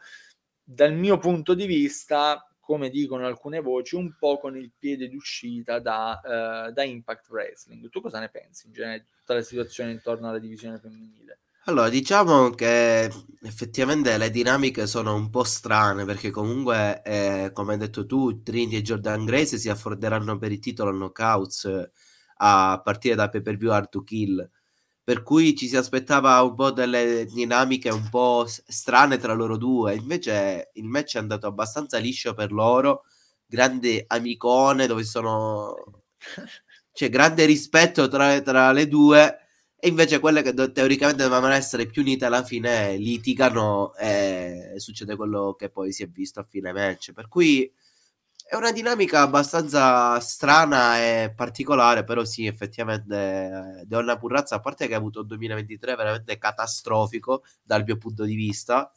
Dal mio punto di vista, come dicono alcune voci, un po' con il piede d'uscita da, uh, da Impact Wrestling. Tu cosa ne pensi in genere di tutta la situazione intorno alla divisione femminile? Allora, diciamo che effettivamente le dinamiche sono un po' strane perché comunque, eh, come hai detto tu, Trinity e Jordan Grace si affronteranno per il titolo knockouts a partire da pay per view Hard to Kill per cui ci si aspettava un po' delle dinamiche un po' strane tra loro due. Invece il match è andato abbastanza liscio per loro. Grande amicone dove sono. C'è grande rispetto tra, tra le due. E invece quelle che teoricamente dovevano essere più unite alla fine litigano e succede quello che poi si è visto a fine match. Per cui è una dinamica abbastanza strana e particolare, però sì, effettivamente eh, Donna Purrazza, a parte che ha avuto un 2023 veramente catastrofico dal mio punto di vista,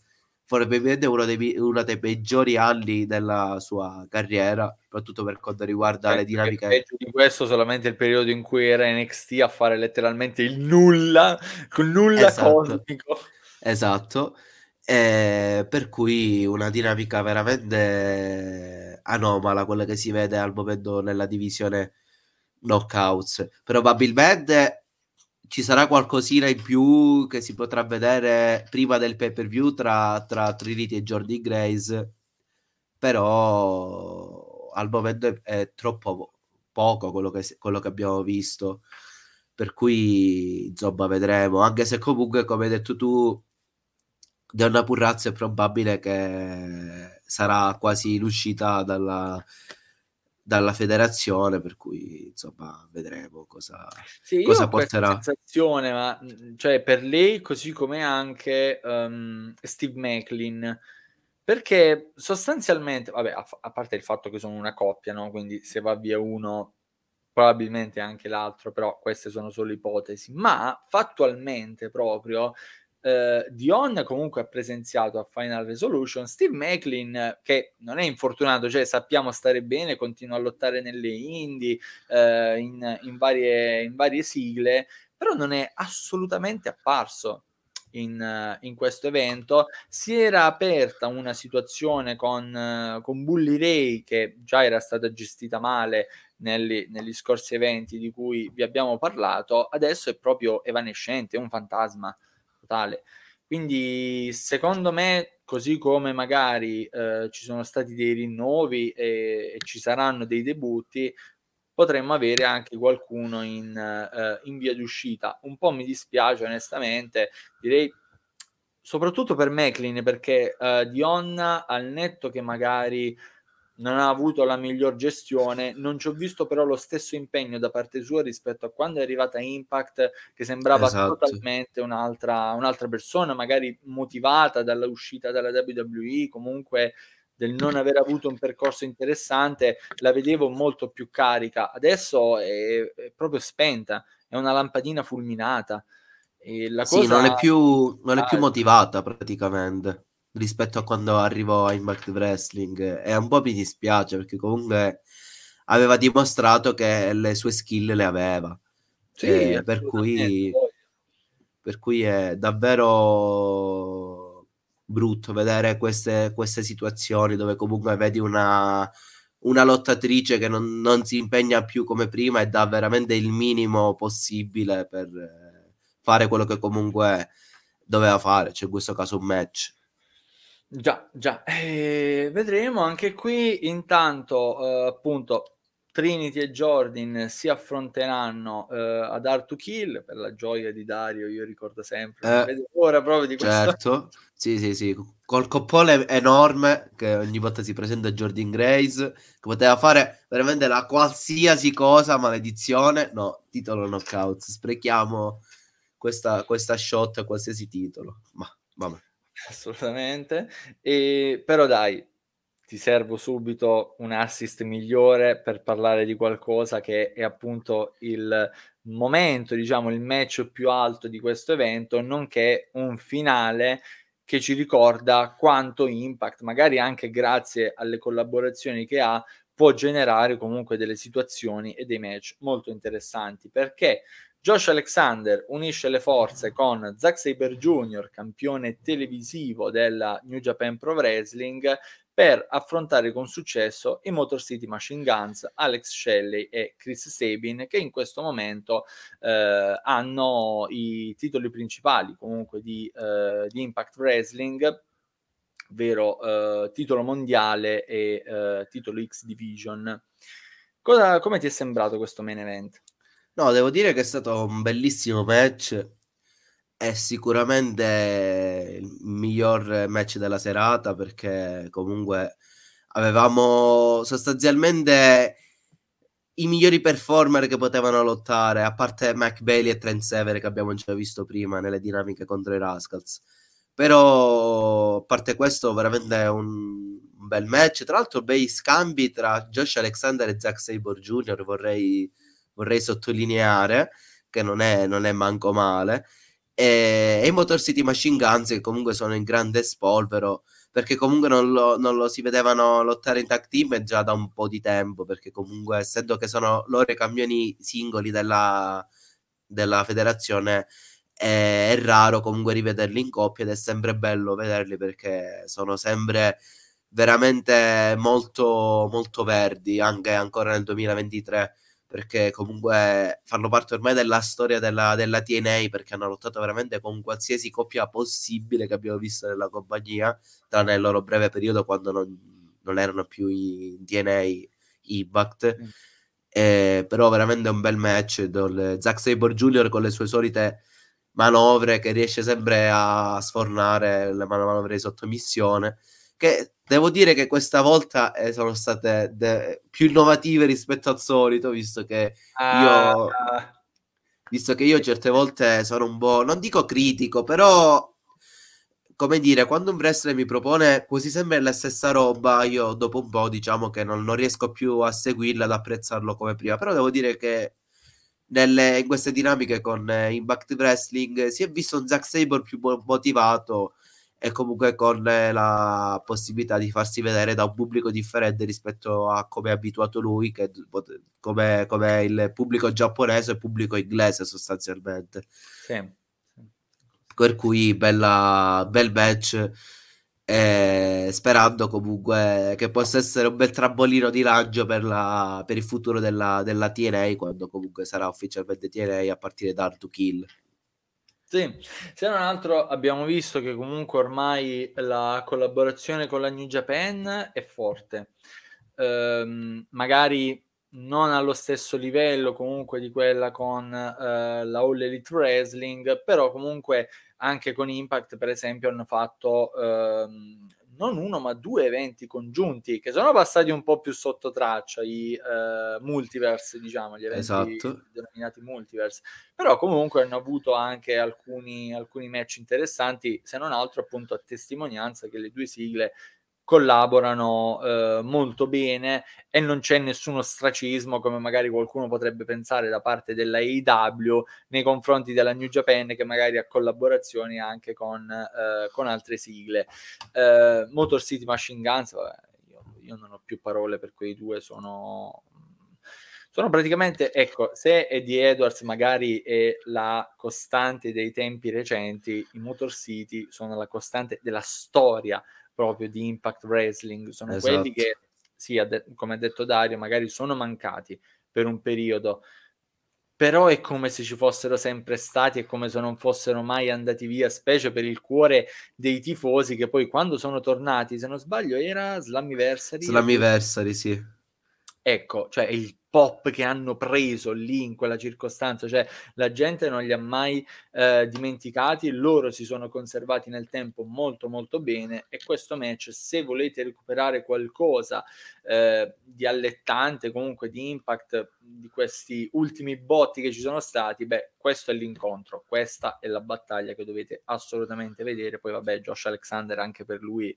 probabilmente uno dei, uno dei peggiori anni della sua carriera, soprattutto per quanto riguarda le dinamiche. Peggio di questo solamente il periodo in cui era NXT a fare letteralmente il nulla, con nulla esatto. cosmico. Esatto. E per cui una dinamica veramente anomala, quella che si vede al momento nella divisione knockouts. Probabilmente ci sarà qualcosina in più che si potrà vedere prima del pay per view tra, tra Trinity e Jordi Grace, però al momento è, è troppo poco quello che, quello che abbiamo visto. Per cui insomma vedremo, anche se comunque come hai detto tu Donna Purrazzo è probabile che sarà quasi l'uscita dalla, dalla federazione, per cui insomma vedremo cosa, sì, cosa porterà. sensazione, ma cioè per lei così come anche um, Steve Macklin, perché sostanzialmente, vabbè, a, a, parte il fatto che sono una coppia, no? quindi se va via uno probabilmente anche l'altro, però queste sono solo ipotesi, ma fattualmente proprio Uh, Dion comunque ha presenziato a Final Resolution. Steve Macklin, che non è infortunato, cioè sappiamo stare bene, continua a lottare nelle indie, uh, in, in, varie, in, varie, sigle, però non è assolutamente apparso in, in questo evento. Si era aperta una situazione con, con Bully Ray, che già era stata gestita male negli, negli scorsi eventi di cui vi abbiamo parlato, adesso è proprio evanescente, è un fantasma totale. Quindi secondo me, così come magari eh, ci sono stati dei rinnovi e, e, ci saranno dei debutti, potremmo avere anche qualcuno in, eh, in via d'uscita. Un po' mi dispiace onestamente, direi soprattutto per Macklin perché eh, Dionna al netto che magari non ha avuto la miglior gestione. Non ci ho visto però lo stesso impegno da parte sua rispetto a quando è arrivata Impact, che sembrava esatto. totalmente un'altra, un'altra persona, magari motivata dall'uscita dalla WWE, comunque del non aver avuto un percorso interessante, la vedevo molto più carica. Adesso è, è proprio spenta, è una lampadina fulminata. la cosa... Sì, non è più, non è più motivata praticamente rispetto a quando arrivò a Impact Wrestling e un po' mi dispiace perché comunque aveva dimostrato che le sue skill le aveva. Sì, eh, per, cui, per cui è davvero brutto vedere queste, queste situazioni dove comunque vedi una, una lottatrice che non, non, si impegna più come prima e dà veramente il minimo possibile per fare quello che comunque doveva fare, cioè in questo caso un match. Già, già, eh, vedremo. Anche qui intanto eh, appunto Trinity e Jordan si affronteranno eh, ad Art to Kill per la gioia di Dario, io ricordo sempre, eh, ora proprio di questo. Certo, sì, sì, sì, col coppone enorme che ogni volta si presenta Jordan Grace, che poteva fare veramente la qualsiasi cosa, maledizione, no, titolo knockout, sprechiamo questa, questa shot a qualsiasi titolo, ma vabbè. Assolutamente, e, però dai, ti servo subito un assist migliore per parlare di qualcosa che è appunto il momento, diciamo, il match più alto di questo evento, nonché un finale che ci ricorda quanto Impact, magari anche grazie alle collaborazioni che ha, può generare comunque delle situazioni e dei match molto interessanti. Perché Josh Alexander unisce le forze con Zack Saber Jr., campione televisivo della New Japan Pro Wrestling, per affrontare con successo i Motor City Machine Guns, Alex Shelley e Chris Sabin, che in questo momento eh, hanno i titoli principali comunque di, eh, di Impact Wrestling, ovvero eh, titolo mondiale e eh, titolo X Division. Cosa, come ti è sembrato questo main event? No, devo dire che è stato un bellissimo match è sicuramente il miglior match della serata perché comunque avevamo sostanzialmente i migliori performer che potevano lottare, a parte Mac Bailey e Trent Sever che abbiamo già visto prima nelle dinamiche contro i Rascals. Però a parte questo, veramente un, bel match. Tra l'altro, bei scambi tra Josh Alexander e Zack Sabre Jr. Vorrei, vorrei sottolineare che non è, non è manco male. E, i Motor City Machine Guns che comunque sono in grande spolvero perché comunque non lo, non lo, si vedevano lottare in tag team già da un po' di tempo perché comunque essendo che sono loro i campioni singoli della, della federazione è, è, raro comunque rivederli in coppia ed è sempre bello vederli perché sono sempre veramente molto molto verdi anche ancora nel 2023 perché comunque fanno parte ormai della storia della, della, TNA perché hanno lottato veramente con qualsiasi coppia possibile che abbiamo visto nella compagnia, tranne il loro breve periodo quando non, non erano più in TNA Impact. Mm. Eh, però veramente un bel match dove Zack Sabre Jr. con le sue solite manovre che riesce sempre a sfornare le manovre di sottomissione che devo dire che questa volta eh, sono state de- più innovative rispetto al solito, visto che io... Ah. Visto che io certe volte sono un po', non dico critico, però come dire, quando un wrestler mi propone quasi sempre la stessa roba, io dopo un po' diciamo che non, non riesco più a seguirla, ad apprezzarlo come prima. Però devo dire che nelle, in queste dinamiche con eh, Impact Wrestling si è visto un Zack Sabre più motivato e comunque con la possibilità di farsi vedere da un pubblico differente rispetto a come è abituato lui, che come, come il pubblico giapponese e il pubblico inglese sostanzialmente. Sì. Per cui bella, bel match. Eh, sperando comunque che possa essere un bel trampolino di lancio per, la, per il futuro della, della TNA quando comunque sarà ufficialmente TNA a partire da Hard to Kill. Sì, se non altro abbiamo visto che comunque ormai la collaborazione con la New Japan è forte. Ehm, magari non allo stesso livello comunque di quella con eh, la All Elite Wrestling, però comunque anche con Impact per esempio hanno fatto ehm, non uno ma due eventi congiunti che sono passati un po' più sotto traccia, i uh, multiverse, diciamo, gli eventi esatto. denominati multiverse, però comunque hanno avuto anche alcuni, alcuni match interessanti, se non altro appunto a testimonianza che le due sigle collaborano eh, molto bene e non c'è nessuno stracismo come magari qualcuno potrebbe pensare da parte della AEW nei confronti della New Japan che magari ha collaborazioni anche con, eh, con altre sigle. Eh, Motor City Machine Guns, vabbè, io, io non ho più parole per quei due, sono sono praticamente, ecco, se Eddie Edwards magari è la costante dei tempi recenti, i Motor City sono la costante della storia proprio di Impact Wrestling, sono esatto. quelli che, sì, come ha detto Dario, magari sono mancati per un periodo, però è come se ci fossero sempre stati e come se non fossero mai andati via, specie per il cuore dei tifosi che poi quando sono tornati, se non sbaglio, era Slammiversary. Slammiversary, sì. Ecco, cioè il pop che hanno preso lì in quella circostanza, cioè la gente non li ha mai eh, dimenticati, loro si sono conservati nel tempo molto molto bene e questo match se volete recuperare qualcosa eh, di allettante, comunque di impact di questi ultimi botti che ci sono stati, beh questo è l'incontro, questa è la battaglia che dovete assolutamente vedere, poi vabbè Josh Alexander anche per lui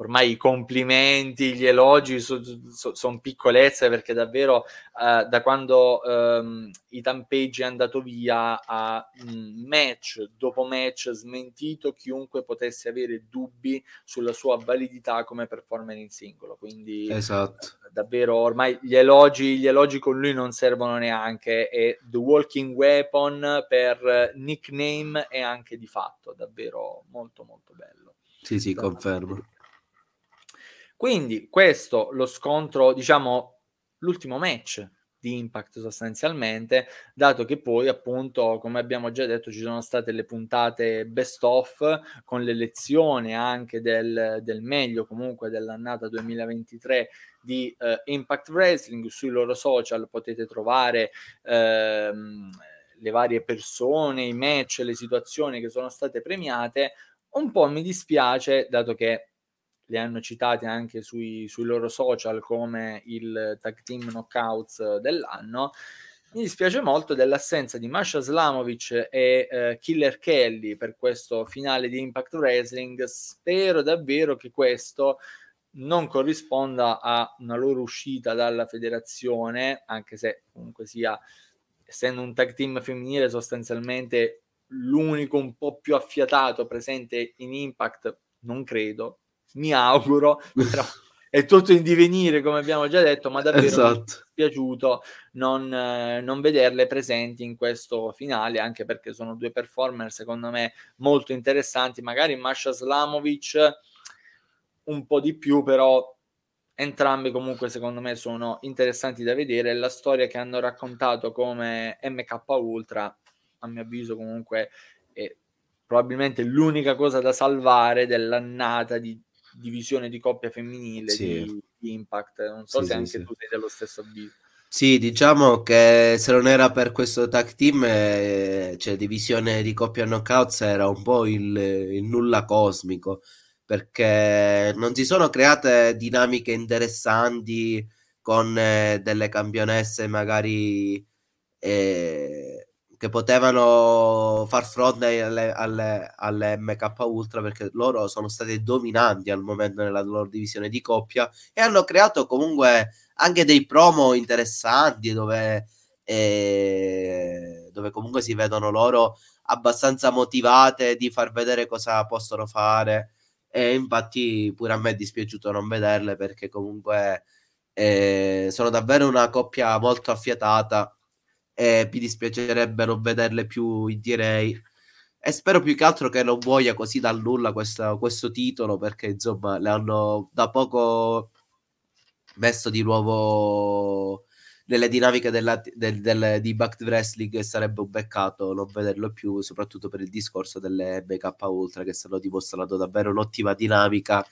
ormai i complimenti, gli elogi sono so, son piccolezze perché davvero eh, da quando ehm, Ethan Page è andato via a mh, match dopo match smentito chiunque potesse avere dubbi sulla sua validità come performer in singolo. Quindi esatto. eh, davvero ormai gli elogi, gli elogi con lui non servono neanche. E The Walking Weapon per nickname è anche di fatto. Davvero molto molto bello. Sì sì confermo quindi questo lo scontro, diciamo, l'ultimo match di Impact sostanzialmente, dato che poi appunto, come abbiamo già detto, ci sono state le puntate best of con l'elezione anche del, del meglio comunque dell'annata 2023 di uh, Impact Wrestling sui loro social potete trovare ehm, le varie persone, i match, le situazioni che sono state premiate. Un po' mi dispiace, dato che li hanno citati anche sui, sui loro social come il tag team knockouts dell'anno. Mi dispiace molto dell'assenza di Masha Slamovic e eh, Killer Kelly per questo finale di Impact Wrestling. Spero davvero che questo non corrisponda a una loro uscita dalla federazione, anche se comunque sia, essendo un tag team femminile, sostanzialmente l'unico un po' più affiatato presente in Impact, non credo, mi auguro, però è tutto in divenire come abbiamo già detto, ma davvero esatto. mi è piaciuto non, eh, non, vederle presenti in questo finale, anche perché sono due performer secondo me molto interessanti, magari Masha Slamovic un po' di più, però entrambi comunque secondo me sono interessanti da vedere, la storia che hanno raccontato come MK Ultra, a mio avviso comunque è probabilmente l'unica cosa da salvare dell'annata di divisione di coppia femminile sì. di, di, Impact. Non so sì, se sì, anche tu sei dello stesso avviso. Sì, diciamo che se non era per questo tag team, eh, cioè divisione di coppia knockouts era un po' il, il, nulla cosmico, perché non si sono create dinamiche interessanti con eh, delle campionesse magari eh, che potevano far fronte alle, alle, alle, MK Ultra perché loro sono state dominanti al momento nella loro divisione di coppia e hanno creato comunque anche dei promo interessanti dove, eh, dove comunque si vedono loro abbastanza motivate di far vedere cosa possono fare. E infatti pure a me è dispiaciuto non vederle perché comunque eh, sono davvero una coppia molto affiatata e mi dispiacerebbe non vederle più in direi. E spero più che altro che non muoia così dal nulla questo, questo titolo perché insomma le hanno da poco messo di nuovo nelle dinamiche della, del, del, di Back Wrestling e sarebbe un peccato non vederlo più soprattutto per il discorso delle BK Ultra che stanno dimostrando davvero un'ottima dinamica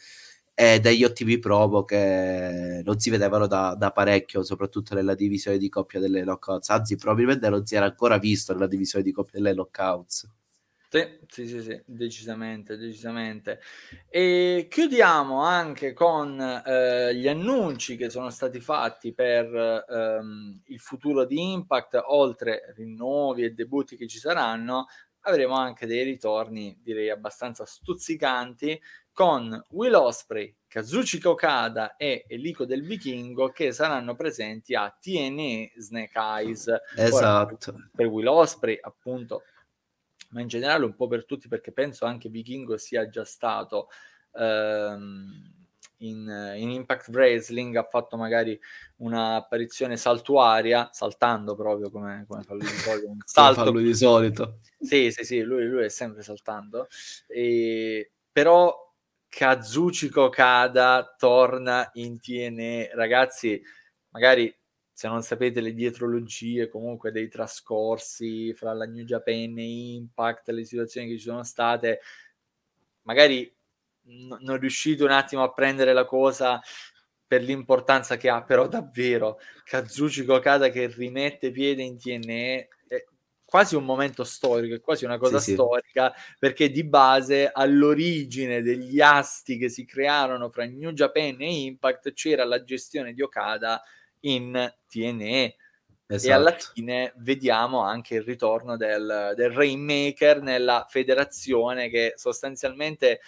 e degli ottimi promo che non si vedevano da, da, parecchio, soprattutto nella divisione di coppia delle knockouts. Anzi, probabilmente non si era ancora visto nella divisione di coppia delle knockouts. Sì, sì, sì, sì, decisamente, decisamente. E chiudiamo anche con eh, gli annunci che sono stati fatti per ehm, il futuro di Impact, oltre rinnovi e debutti che ci saranno, avremo anche dei ritorni, direi abbastanza stuzzicanti con Will Osprey, Kazuchika Okada e Elico del Vichingo che saranno presenti a TNE Snake Eyes. Esatto. Ora, per Will Osprey, appunto, ma in generale un po' per tutti perché penso anche Vichingo sia già stato ehm, in, in, Impact Wrestling, ha fatto magari un'apparizione saltuaria, saltando proprio come, come fa lui di solito. Un salto. lui di solito. Sì, sì, sì, lui, lui è sempre saltando. E, però Kazuchika Okada torna in TNE. Ragazzi, magari se non sapete le dietrologie comunque dei trascorsi fra la New Japan e Impact, le situazioni che ci sono state, magari n- non riuscite un attimo a prendere la cosa per l'importanza che ha, però davvero Kazuchika Okada che rimette piede in TNE è quasi un momento storico, è quasi una cosa sì, storica, sì. perché di base all'origine degli asti che si crearono fra New Japan e Impact c'era la gestione di Okada in TNE. Esatto. E alla esatto. fine vediamo anche il ritorno del, del Rainmaker nella federazione che sostanzialmente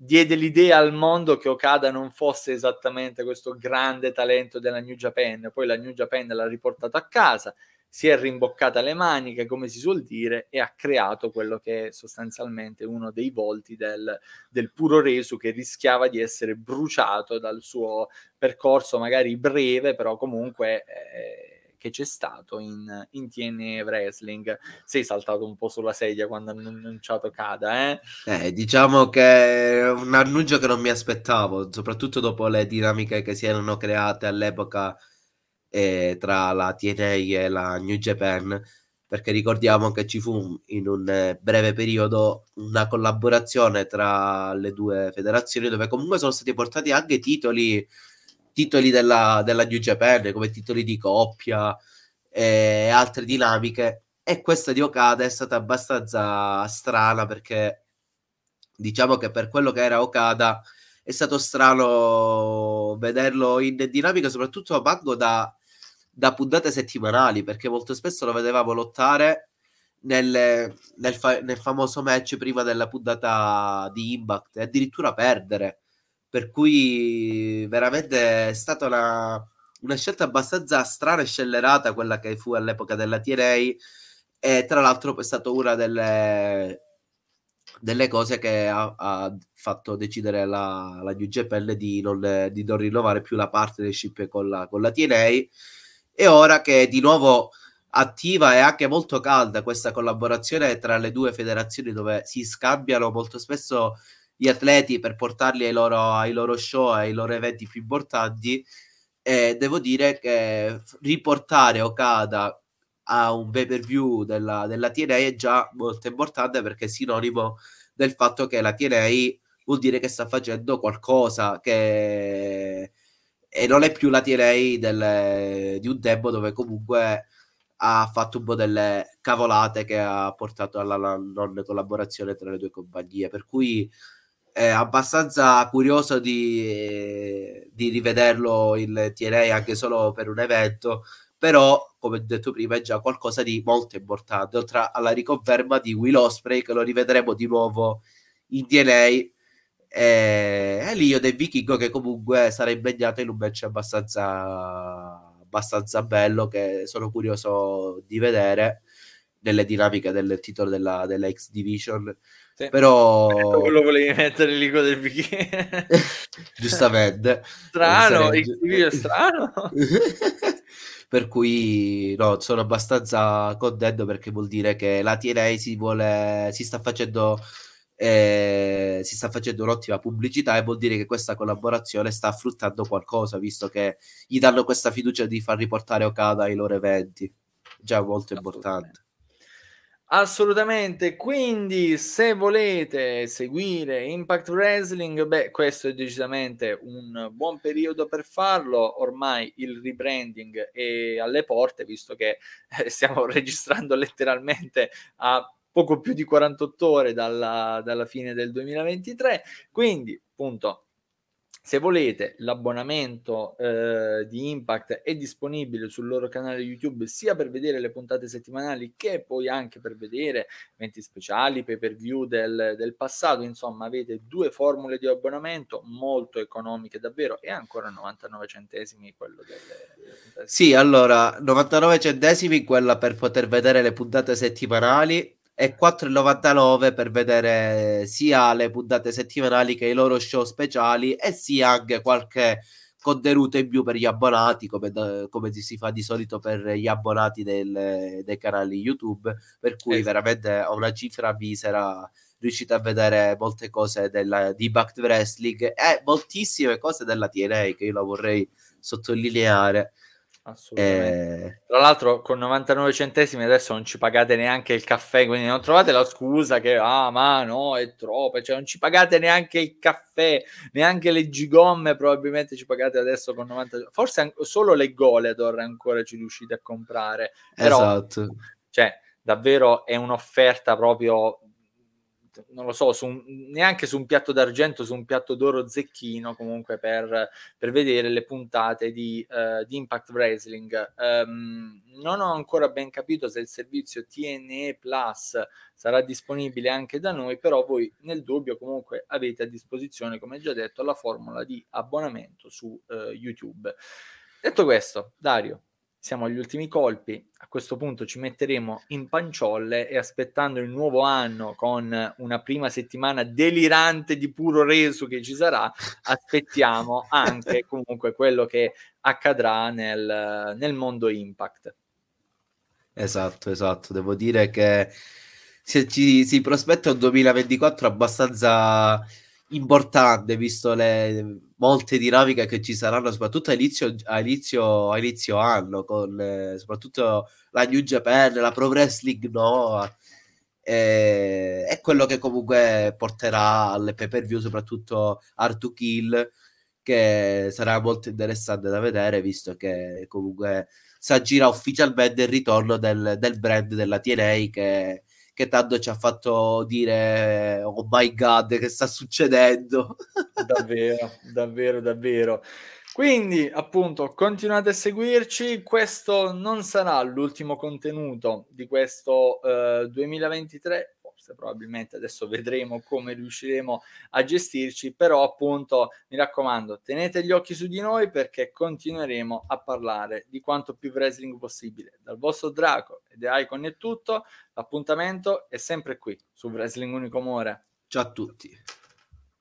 diede l'idea al mondo che Okada non fosse esattamente questo grande talento della New Japan, poi la New Japan l'ha riportato a casa, si è rimboccata le maniche, come si suol dire, e ha creato quello che è sostanzialmente uno dei volti del, del puro resu che rischiava di essere bruciato dal suo percorso magari breve, però comunque... Eh, che c'è stato in, in TNA Wrestling. Sei saltato un po' sulla sedia quando hanno annunciato Kada, eh? eh? Diciamo che è un annuncio che non mi aspettavo, soprattutto dopo le dinamiche che si erano create all'epoca eh, tra la TNA e la New Japan, perché ricordiamo che ci fu in un eh, breve periodo una collaborazione tra le due federazioni dove comunque sono stati portati anche titoli, titoli della, della New Japan come titoli di coppia e altre dinamiche. E questa di Okada è stata abbastanza strana perché diciamo che per quello che era Okada è stato strano vederlo in dinamica soprattutto a Mango da da puntate settimanali, perché molto spesso lo vedevamo lottare nel, nel, fa- nel famoso match prima della puntata di Impact e addirittura perdere. Per cui veramente è stata una, una scelta abbastanza strana e scellerata quella che fu all'epoca della TNA e tra l'altro è stata una delle, delle cose che ha, ha fatto decidere la, la New Japan di non, di non rinnovare più la partnership con la, con la TNA e ora che è di nuovo attiva e anche molto calda questa collaborazione tra le due federazioni dove si scambiano molto spesso gli atleti per portarli ai loro, ai loro show, ai loro eventi più importanti. E devo dire che riportare Okada a un pay per view della, della TNA è già molto importante perché è sinonimo del fatto che la TNA vuol dire che sta facendo qualcosa che e non è più la TNA di un tempo dove comunque ha fatto un po' delle cavolate che ha portato alla, non collaborazione tra le due compagnie. Per cui è abbastanza curioso di, di rivederlo il TNA anche solo per un evento però come detto prima è già qualcosa di molto importante oltre alla riconferma di Will Osprey che lo rivedremo di nuovo in TNA e, e lì io del Vichingo che comunque sarà impegnato in un match abbastanza, abbastanza bello che sono curioso di vedere nelle dinamiche del titolo della, della X Division. Sì. Però quello volevi mettere lì con del Vichingo. Giustamente. Strano, Division strano. per cui no, sono abbastanza contento perché vuol dire che la TNA si vuole si sta facendo eh, si sta facendo un'ottima pubblicità e vuol dire che questa collaborazione sta fruttando qualcosa, visto che gli danno questa fiducia di far riportare Okada ai loro eventi. Già molto importante. Assolutamente, quindi se volete seguire Impact Wrestling, beh, questo è decisamente un buon periodo per farlo. Ormai il rebranding è alle porte, visto che eh, stiamo registrando letteralmente a poco più di 48 ore dalla, dalla fine del 2023. Quindi, appunto, Se volete, l'abbonamento eh, di Impact è disponibile sul loro canale YouTube sia per vedere le puntate settimanali che poi anche per vedere eventi speciali, pay per view del, del passato. Insomma, avete due formule di abbonamento molto economiche davvero e ancora 99 centesimi quello delle, Sì, allora 99 centesimi quella per poter vedere le puntate settimanali e 4,99 per vedere sia le puntate settimanali che i loro show speciali e sia anche qualche contenuto in più per gli abbonati come, come si fa di solito per gli abbonati del, dei canali YouTube per cui esatto. veramente a una cifra misera riuscite a vedere molte cose della, di Backed Wrestling e moltissime cose della TNA che io la vorrei sottolineare Assolutamente. Eh... Tra l'altro con 99 centesimi adesso non ci pagate neanche il caffè, quindi non trovate la scusa che ah ma no è troppo, cioè non ci pagate neanche il caffè, neanche le gigomme probabilmente ci pagate adesso con 90 forse an- solo le Goleador ancora ci riuscite a comprare. Però, esatto. Cioè, davvero è un'offerta proprio non lo so, su un, neanche su un piatto d'argento, su un piatto d'oro zecchino comunque per, per vedere le puntate di, uh, di Impact Wrestling. Um, non ho ancora ben capito se il servizio TNE Plus sarà disponibile anche da noi, però voi nel dubbio comunque avete a disposizione, come già detto, la formula di abbonamento su uh, YouTube. Detto questo, Dario, siamo agli ultimi colpi, a questo punto ci metteremo in panciolle e aspettando il nuovo anno con una prima settimana delirante di puro reso che ci sarà, aspettiamo anche comunque quello che accadrà nel, nel mondo Impact. Esatto, esatto, devo dire che si, ci, si prospetta un 2024 abbastanza importante visto le molte dinamiche che ci saranno soprattutto a inizio, a inizio, a inizio anno con eh, soprattutto la New Japan, la Pro Wrestling Noah eh, è quello che comunque porterà alle pay per view soprattutto Art Kill che sarà molto interessante da vedere visto che comunque si aggira ufficialmente il ritorno del, del brand della TNA che che tanto ci ha fatto dire oh my god che sta succedendo? Davvero davvero davvero. Quindi appunto continuate a seguirci. Questo non sarà l'ultimo contenuto di questo eh, 2023 probabilmente adesso vedremo come riusciremo a gestirci, però appunto mi raccomando, tenete gli occhi su di noi perché continueremo a parlare di quanto più wrestling possibile. Dal vostro Draco e The Icon è tutto, l'appuntamento è sempre qui su Wrestling Unico More. Ciao a tutti.